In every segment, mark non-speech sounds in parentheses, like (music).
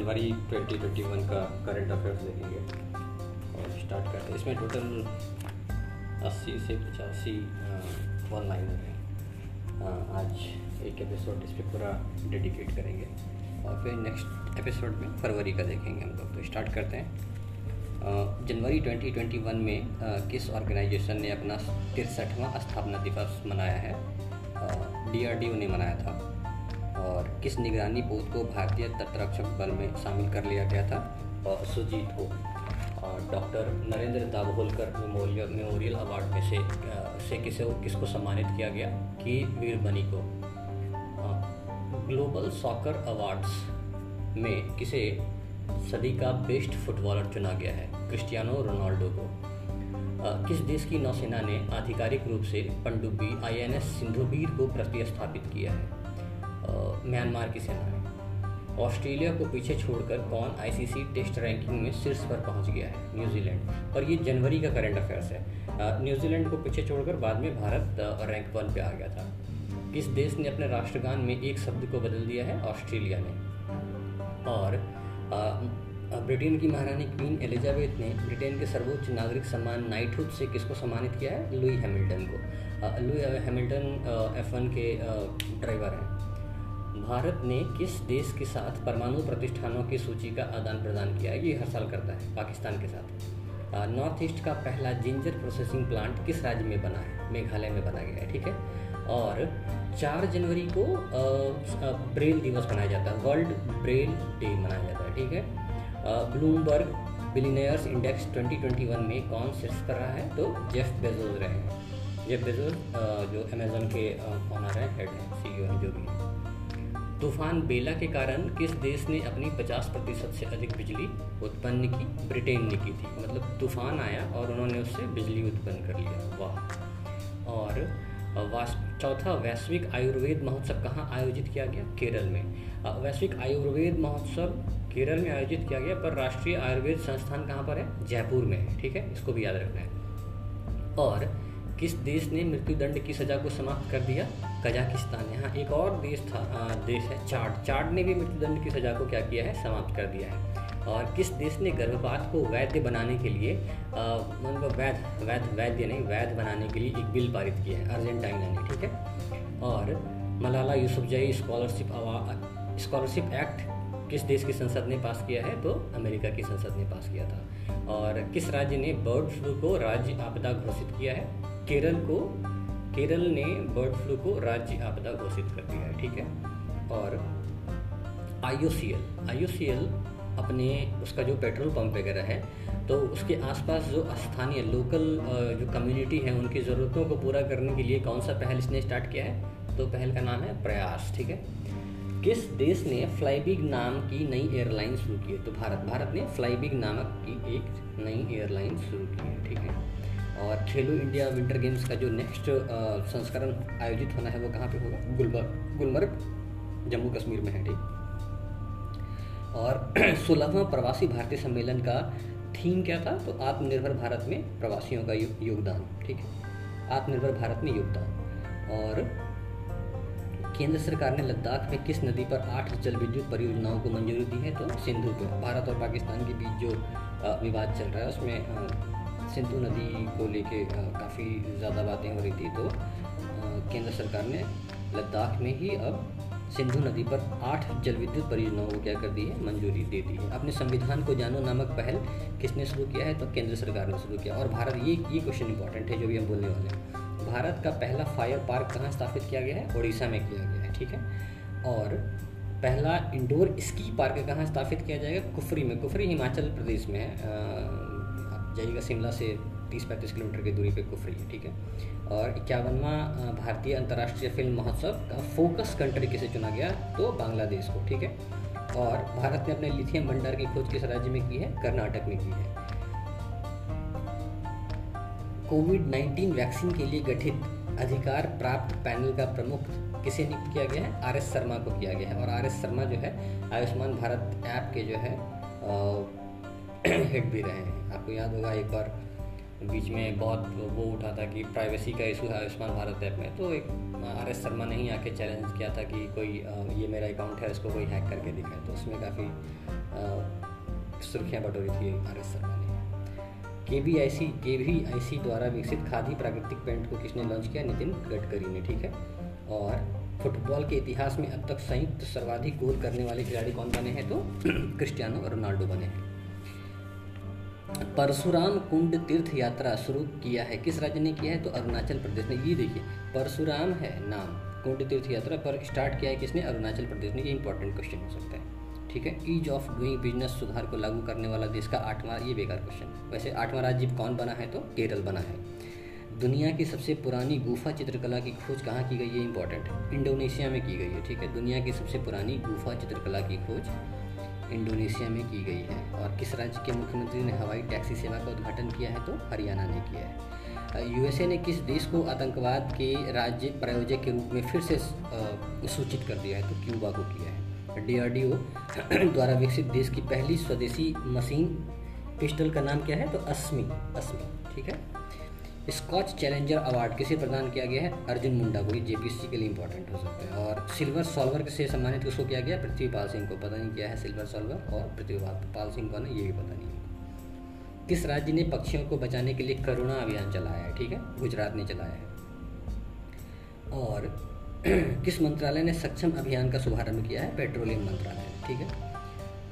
जनवरी 2021 का current affairs देखेंगे और स्टार्ट करते हैं। इसमें टोटल 80 से पचासी वन लाइनर हैं। आज एक एपिसोड इस पर पूरा डेडिकेट करेंगे और फिर नेक्स्ट एपिसोड में फरवरी का देखेंगे हम लोग। तो स्टार्ट करते हैं। जनवरी 2021 में किस ऑर्गेनाइजेशन ने अपना तिरसठवां स्थापना दिवस मनाया है? डीआरडीओ ने मनाया था। और किस निगरानी पोत को भारतीय तटरक्षक बल में शामिल कर लिया गया था? और सुजीत को और doctor Narendra Dabholkar memorial memorial award में से से किसे किसको सम्मानित किया गया? कि वीरबनी को। ग्लोबल सॉकर अवार्ड्स में किसे सदी का बेस्ट फुटबॉलर चुना गया है? क्रिस्टियानो रोनाल्डो को। किस देश की नौसेना ने आधिकारिक रूप से पनडुब्बी आईएनएस सिंधुबीर को प्रतिस्थापित किया है? म्यांमार की सेना ने ऑस्ट्रेलिया को पीछे छोड़कर कौन आईसीसी टेस्ट रैंकिंग में शीर्ष पर पहुँच गया है? न्यूजीलैंड और ये जनवरी का करंट अफेयर्स है। न्यूजीलैंड को पीछे छोड़कर बाद में भारत रैंक वन पे आ गया था। किस देश ने अपने राष्ट्रगान में एक शब्द को बदल दिया है, ऑस्ट्रेलिया ने। और ब्रिटेन की महारानी क्वीन एलिजाबेथ ने ब्रिटेन के सर्वोच्च नागरिक सम्मान नाइटहुड से किसको सम्मानित किया है? लुई हैमिल्टन को। लुई हैमिल्टन एफ़ वन के ड्राइवर हैं। भारत ने किस देश के साथ परमाणु प्रतिष्ठानों की सूची का आदान प्रदान किया है, ये हर साल करता है, पाकिस्तान के साथ। नॉर्थ ईस्ट का पहला जिंजर प्रोसेसिंग प्लांट किस राज्य में बना है? मेघालय में बना गया है, ठीक है? और चार जनवरी को ब्रेल दिवस मनाया जाता है वर्ल्ड ब्रेल डे मनाया जाता है, ठीक है? ब्लूमबर्ग बिलीनियर्स इंडेक्स 2021 में कौन शीर्ष कर रहा है? तो जेफ बेजोज रहे हैं। जेफ बेजोस जो अमेजोन के ऑनर हैं हेड हैं सी जो भी हैं। तूफ़ान बेला के कारण किस देश ने अपनी 50 प्रतिशत से अधिक बिजली उत्पन्न की, ब्रिटेन ने की थी? मतलब तूफ़ान आया और उन्होंने उससे बिजली उत्पन्न कर लिया। वाह। और चौथा, वैश्विक आयुर्वेद महोत्सव कहाँ आयोजित किया गया? केरल में। वैश्विक आयुर्वेद महोत्सव केरल में आयोजित किया गया, पर राष्ट्रीय आयुर्वेद संस्थान कहाँ पर है? जयपुर में है, ठीक है? इसको भी याद रखना है। और किस देश ने मृत्युदंड की सज़ा को समाप्त कर दिया? कजाकिस्तान। यहाँ एक और देश था आ, देश है चार्ट चार्ट ने भी मृत्युदंड की सज़ा को क्या किया है? समाप्त कर दिया है। और किस देश ने गर्भपात को वैध बनाने के लिए मतलब वैध वैध वैद्य नहीं वैध बनाने के लिए एक बिल पारित किया है? अर्जेंटाइना ने ठीक है? और Malala Yousafzai scholarship scholarship act किस देश की संसद ने पास किया है? तो अमेरिका की संसद ने पास किया था। और किस राज्य ने बर्ड फ्लू को राज्य आपदा घोषित किया है? केरल को केरल ने बर्ड फ्लू को राज्य आपदा घोषित कर दिया है, ठीक है? और आई आईओसीएल अपने उसका जो पेट्रोल पंप वगैरह है तो उसके आसपास जो स्थानीय लोकल जो कम्युनिटी है, उनकी ज़रूरतों को पूरा करने के लिए कौन सा पहल इसने स्टार्ट किया है? तो पहल का नाम है प्रयास, ठीक है? किस देश ने फ्लाईबिग नाम की नई एयरलाइन शुरू की है? तो भारत भारत ने फ्लाईबिग नामक की एक नई एयरलाइन शुरू की है, ठीक है? और खेलो इंडिया विंटर गेम्स का जो नेक्स्ट संस्करण आयोजित होना है, वो कहाँ पे होगा? गुलमर्ग गुलमर्ग, जम्मू कश्मीर में है, ठीक। और (clears throat) सोलहवां प्रवासी भारतीय सम्मेलन का थीम क्या था? तो आत्मनिर्भर भारत में प्रवासियों का योगदान, ठीक है। आत्मनिर्भर भारत में योगदान। और केंद्र सरकार ने लद्दाख में किस नदी पर आठ जल विद्युत परियोजनाओं को मंजूरी दी है? तो सिंधु पर। भारत और पाकिस्तान के बीच जो विवाद चल रहा है, उसमें सिंधु नदी को लेके काफ़ी ज़्यादा बातें हो रही थी तो केंद्र सरकार ने लद्दाख में ही अब सिंधु नदी पर आठ जल विद्युत परियोजनाओं को क्या कर दी है? मंजूरी दे दी है। अपने संविधान को जानो नामक पहल किसने शुरू किया है? तो केंद्र सरकार ने शुरू किया। और भारत, ये ये क्वेश्चन इंपॉर्टेंट है जो भी हम बोलने वाले हैं। भारत का पहला फायर पार्क कहाँ स्थापित किया गया है? उड़ीसा में किया गया है, ठीक है? और पहला इंडोर स्की पार्क कहाँ स्थापित किया जाएगा? कुफरी में। कुफरी हिमाचल प्रदेश में है। जाइएगा शिमला से तीस पैंतीस किलोमीटर की दूरी पे कुफरी है, ठीक है? और इक्यावनवा भारतीय अंतर्राष्ट्रीय फ़िल्म महोत्सव का फोकस कंट्री किसे चुना गया? तो बांग्लादेश को, ठीक है? और भारत ने अपने लिथियम भंडार की खोज किस राज्य में की है? कर्नाटक में की है। कोविड 19 वैक्सीन के लिए गठित अधिकार प्राप्त पैनल का प्रमुख किसे नियुक्त किया गया है? आर एस शर्मा को किया गया है। और आर एस शर्मा जो है, आयुष्मान भारत ऐप के जो है हेड (clears throat) भी रहे हैं। आपको याद होगा, एक बार बीच में बहुत वो उठा था कि प्राइवेसी का इशू है आयुष्मान भारत ऐप में। तो एक आर एस शर्मा ने ही आके चैलेंज किया था कि कोई ये मेरा अकाउंट है, इसको कोई हैक करके दिखाए। तो उसमें काफ़ी सुर्खियाँ बटोरी थी आर एस शर्मा ने। के वी आई सी के वी आई सी द्वारा विकसित खादी प्राकृतिक पेंट को किसने लॉन्च किया? नितिन गडकरी ने, ठीक है? और फुटबॉल के इतिहास में अब तक संयुक्त सर्वाधिक गोल करने वाले खिलाड़ी कौन बने हैं? तो (clears throat) क्रिस्टियानो रोनाल्डो बने हैं। परशुराम कुंड तीर्थ यात्रा शुरू किया है। किस राज्य ने किया है? तो अरुणाचल प्रदेश ने। ये देखिए, परशुराम है नाम। कुंड तीर्थ यात्रा पर स्टार्ट किया है किसने? अरुणाचल प्रदेश ने। ये इंपॉर्टेंट क्वेश्चन हो सकता है। ठीक है? ईज ऑफ़ डूइंग बिज़नेस सुधार को लागू करने वाला देश का आठवां ये बेकार क्वेश्चन वैसे आठवां राज्य कौन बना है? तो केरल बना है। दुनिया की सबसे पुरानी गुफा चित्रकला की खोज कहाँ की गई है? इंपॉर्टेंट इंडोनेशिया में की गई है। ठीक है? दुनिया की सबसे पुरानी गुफा चित्रकला की खोज इंडोनेशिया में की गई है। और किस राज्य के मुख्यमंत्री ने हवाई टैक्सी सेवा का उद्घाटन किया है तो हरियाणा ने किया है। यूएसए ने किस देश को आतंकवाद के राज्य प्रायोजक के रूप में फिर से सूचित कर दिया है तो क्यूबा को किया है। डीआरडीओ (clears throat) द्वारा विकसित देश की पहली स्वदेशी मशीन पिस्टल का नाम क्या है तो अस्मी अस्मी, ठीक है? स्कॉच चैलेंजर अवार्ड किसे प्रदान किया गया है? अर्जुन मुंडा को जेपीएससी के लिए इंपॉर्टेंट हो सकता है। और सिल्वर सॉल्वर से सम्मानित किसको किया गया? पृथ्वीपाल सिंह को। पता नहीं क्या है सिल्वर सॉल्वर और पृथ्वीपाल सिंह कौन है, ये भी पता नहीं। है किस राज्य ने पक्षियों को बचाने के लिए करुणा अभियान चलाया है? ठीक है? गुजरात ने चलाया है। और (clears throat) किस मंत्रालय ने सक्षम अभियान का शुभारंभ किया है? पेट्रोलियम मंत्रालय। ठीक है?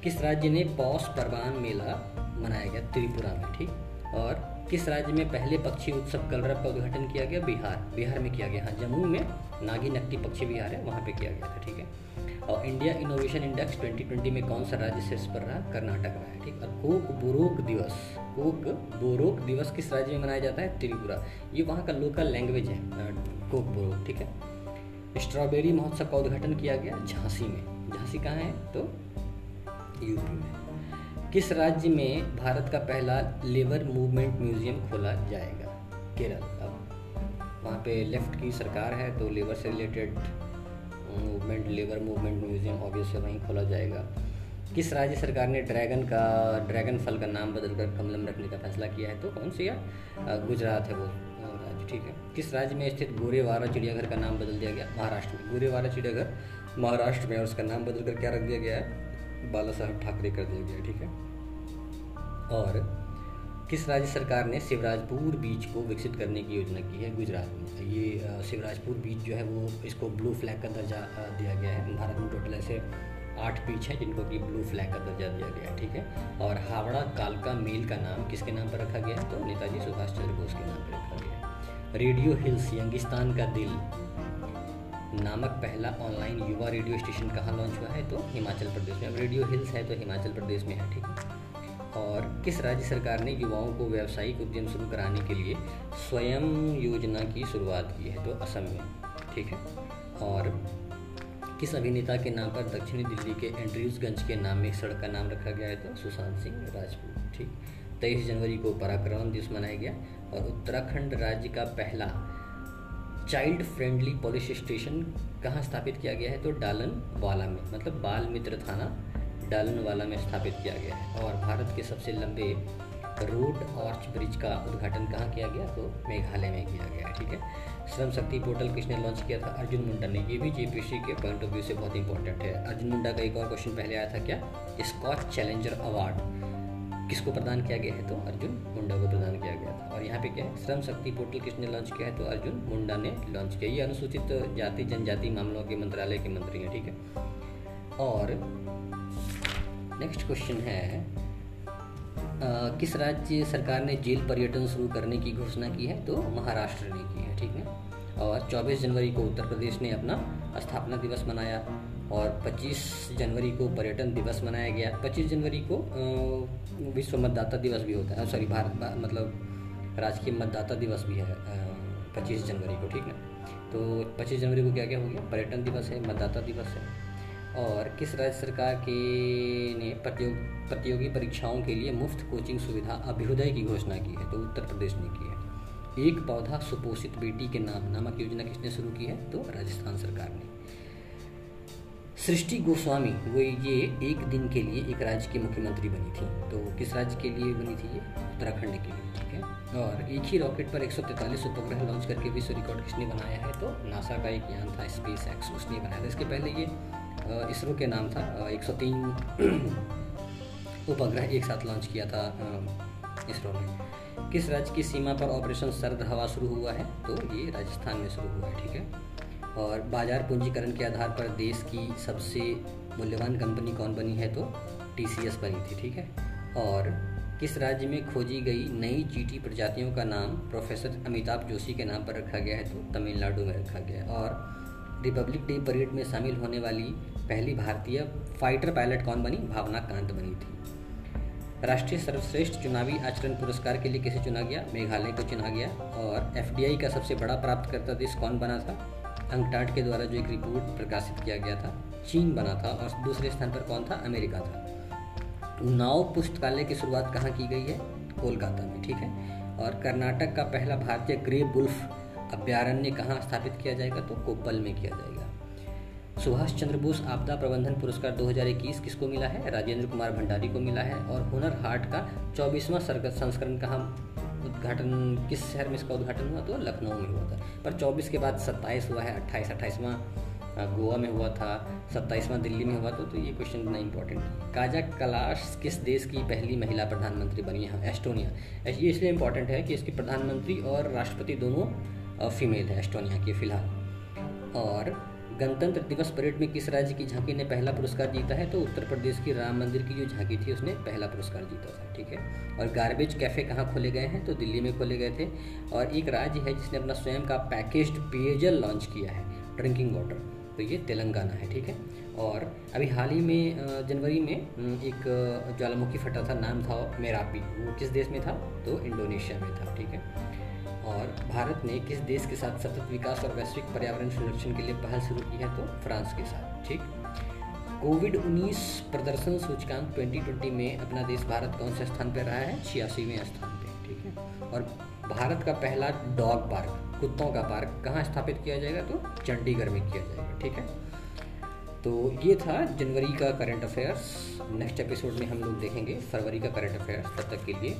किस राज्य ने पौष परवान मेला मनाया गया? त्रिपुरा में। ठीक? और किस राज्य में पहले पक्षी उत्सव कलरव का उद्घाटन किया गया? बिहार। बिहार में किया गया हाँ जम्मू में नागी नकटी पक्षी बिहार है, वहाँ पे किया गया था, ठीक है? और इंडिया इनोवेशन इंडेक्स 2020 में कौन सा राज्य शीर्ष पर रहा? कर्नाटक रहा है, ठीक? और कोक बोरोक दिवस, कोक बोरोक दिवस किस राज्य में मनाया जाता है? त्रिपुरा। ये वहाँ का लोकल लैंग्वेज है कोक बोरोक, ठीक है? स्ट्रॉबेरी महोत्सव का उद्घाटन किया गया झांसी में। झांसी कहाँ है? तो यूपी में। किस राज्य में भारत का पहला लेबर मूवमेंट म्यूज़ियम खोला जाएगा? केरल। अब वहाँ पे लेफ़्ट की सरकार है तो लेबर से related movement labour movement museum obviously वहीं खोला जाएगा। किस राज्य सरकार ने ड्रैगन का, ड्रैगन फल का नाम बदलकर कमलम रखने का फैसला किया है तो कौन सी है गुजरात है वो राज्य, ठीक है। किस राज्य में स्थित गोरेवारा चिड़ियाघर का नाम बदल दिया गया? महाराष्ट्र में। गोरेवारा चिड़ियाघर महाराष्ट्र में और उसका नाम बदलकर क्या रख दिया गया है? बाला साहब ठाकरे कर दिया गया, ठीक है? और किस राज्य सरकार ने शिवराजपुर बीच को विकसित करने की योजना की है? गुजरात में। ये शिवराजपुर बीच जो है वो इसको ब्लू फ्लैग का दर्जा दिया गया है। भारत में टोटल ऐसे आठ बीच हैं जिनको कि ब्लू फ्लैग का दर्जा दिया गया है, ठीक है? और हावड़ा कालका मेल का नाम किसके नाम पर रखा गया तो नेताजी सुभाष चंद्र बोस के नाम पर रखा गया रेडियो हिल्स, यंगिस्तान का दिल। नामक पहला ऑनलाइन युवा रेडियो स्टेशन कहाँ लॉन्च हुआ है? तो हिमाचल प्रदेश में। अब रेडियो हिल्स है तो हिमाचल प्रदेश में है, ठीक है? और किस राज्य सरकार ने युवाओं को व्यावसायिक उद्यम शुरू कराने के लिए स्वयं योजना की शुरुआत की है? तो असम में, ठीक है? और किस अभिनेता के नाम पर दक्षिणी दिल्ली के एंड्रयूजगंज के नाम में सड़क का नाम रखा गया है? तो सुशांत सिंह राजपूत, ठीक? तेईस जनवरी को पराक्रम दिवस मनाया गया और उत्तराखंड राज्य का पहला चाइल्ड फ्रेंडली पुलिस स्टेशन कहाँ स्थापित किया गया है? तो डालन वाला में मतलब बाल मित्र थाना डालन वाला में स्थापित किया गया है। और भारत के सबसे लंबे रोड आर्च ब्रिज का उद्घाटन कहाँ किया गया? तो मेघालय में किया गया ठीक है? श्रम शक्ति पोर्टल किसने लॉन्च किया था? अर्जुन मुंडा ने। ये भी जेपीसी के पॉइंट ऑफ़ व्यू से बहुत इंपॉर्टेंट है। अर्जुन मुंडा का एक और क्वेश्चन पहले आया था क्या? स्कॉच चैलेंजर अवार्ड किसको प्रदान किया गया है? तो अर्जुन मुंडा को प्रदान किया गया था। और यहाँ पे क्या है? श्रम शक्ति पोर्टल किसने लॉन्च किया है? तो अर्जुन मुंडा ने लॉन्च किया। ये अनुसूचित जाति जनजाति मामलों के मंत्रालय के मंत्री हैं ठीक है? और नेक्स्ट क्वेश्चन है आ, किस राज्य सरकार ने जेल पर्यटन शुरू करने की घोषणा की है? तो महाराष्ट्र ने की है ठीक है? और 24 जनवरी को उत्तर प्रदेश ने अपना स्थापना दिवस मनाया। और 25 जनवरी को पर्यटन दिवस मनाया गया। 25 जनवरी को विश्व मतदाता दिवस भी होता है। सॉरी भारत मतलब राजकीय मतदाता दिवस भी है पच्चीस जनवरी को, ठीक ना? तो 25 जनवरी को क्या क्या हो गया? पर्यटन दिवस है, मतदाता दिवस है। और किस राज्य सरकार के ने प्रतियोग प्रतियोगी परीक्षाओं के लिए मुफ़्त कोचिंग सुविधा अभ्युदय की घोषणा की है? तो उत्तर प्रदेश ने की है। एक पौधा सुपोषित बेटी के नाम, नामक योजना किसने शुरू की है? तो राजस्थान सरकार ने। सृष्टि गोस्वामी, वो ये एक दिन के लिए एक राज्य की मुख्यमंत्री बनी थी। तो किस राज्य के लिए बनी थी ये? उत्तराखंड के लिए, ठीक है? और एक ही रॉकेट पर 143 उपग्रह लॉन्च करके विश्व रिकॉर्ड किसने बनाया है? तो नासा का एक यान था स्पेस एक्स उसने बनाया था। इसके पहले ये इसरो के नाम था एक सौ तीन (clears throat) उपग्रह एक साथ लॉन्च किया था इसरो ने। किस राज्य की सीमा पर ऑपरेशन सर्द हवा शुरू हुआ है? तो ये राजस्थान में शुरू हुआ है, ठीक है? और बाज़ार पूंजीकरण के आधार पर देश की सबसे मूल्यवान कंपनी कौन बनी है तो टीसीएस बनी थी, ठीक है? और किस राज्य में खोजी गई नई चीटी प्रजातियों का नाम प्रोफेसर अमिताभ जोशी के नाम पर रखा गया है तो तमिलनाडु में रखा गया है। और रिपब्लिक डे परेड में शामिल होने वाली पहली भारतीय फाइटर पायलट कौन बनी? भावना कांत बनी थी। राष्ट्रीय सर्वश्रेष्ठ चुनावी आचरण पुरस्कार के लिए किसे चुना गया? मेघालय को चुना गया। और एफडीआई का सबसे बड़ा प्राप्तकर्ता देश कौन बना था? अंकटाट के द्वारा जो एक रिपोर्ट प्रकाशित किया गया था, चीन बना था और दूसरे स्थान पर कौन था? अमेरिका था। उन्नाव पुस्तकालय की शुरुआत कहाँ की गई है? कोलकाता में, ठीक है? और कर्नाटक का पहला भारतीय ग्रे बुल्फ अभ्यारण्य कहाँ स्थापित किया जाएगा? तो कोप्पल में किया जाएगा। सुभाष चंद्र बोस आपदा प्रबंधन पुरस्कार 2021 किसको मिला है? राजेंद्र कुमार भंडारी को मिला है। और हुनर हाट का चौबीसवां संस्करण कहाँ उद्घाटन, किस शहर में इसका उद्घाटन हुआ? तो लखनऊ में हुआ था। पर 24 के बाद 27 हुआ है, अट्ठाईस, अट्ठाईसवां गोवा में हुआ था, सत्ताईसवां दिल्ली में हुआ था तो ये क्वेश्चन इतना इंपॉर्टेंट काजा कलाश किस देश की पहली महिला प्रधानमंत्री बनी है? एस्टोनिया। ये इसलिए इंपॉर्टेंट है कि इसकी प्रधानमंत्री और राष्ट्रपति दोनों फीमेल है, एस्टोनिया की फ़िलहाल। और गणतंत्र दिवस परेड में किस राज्य की झांकी ने पहला पुरस्कार जीता है तो उत्तर प्रदेश की राम मंदिर की जो झांकी थी, उसने पहला पुरस्कार जीता था, ठीक है? और गार्बेज कैफ़े कहाँ खोले गए हैं तो दिल्ली में खोले गए थे। और एक राज्य है जिसने अपना स्वयं का पैकेज्ड पेयजल लॉन्च किया है ड्रिंकिंग वाटर तो ये तेलंगाना है, ठीक है? और अभी हाल ही में जनवरी में एक ज्वालामुखी फटा था, नाम था मेरापी, वो किस देश में था? तो इंडोनेशिया में था, ठीक है? और भारत ने किस देश के साथ सतत विकास और वैश्विक पर्यावरण संरक्षण के लिए पहल शुरू की है तो फ्रांस के साथ, ठीक? कोविड 19 प्रदर्शन सूचकांक 2020 में अपना देश भारत कौन से स्थान पर रहा है? छियासीवें स्थान पर ठीक है? और भारत का पहला डॉग पार्क, कुत्तों का पार्क, कहाँ स्थापित किया जाएगा? तो चंडीगढ़ में किया जाएगा, ठीक है? तो ये था जनवरी का करंट अफेयर्स नेक्स्ट एपिसोड में हम लोग देखेंगे फरवरी का करंट अफेयर्स तब तक के लिए।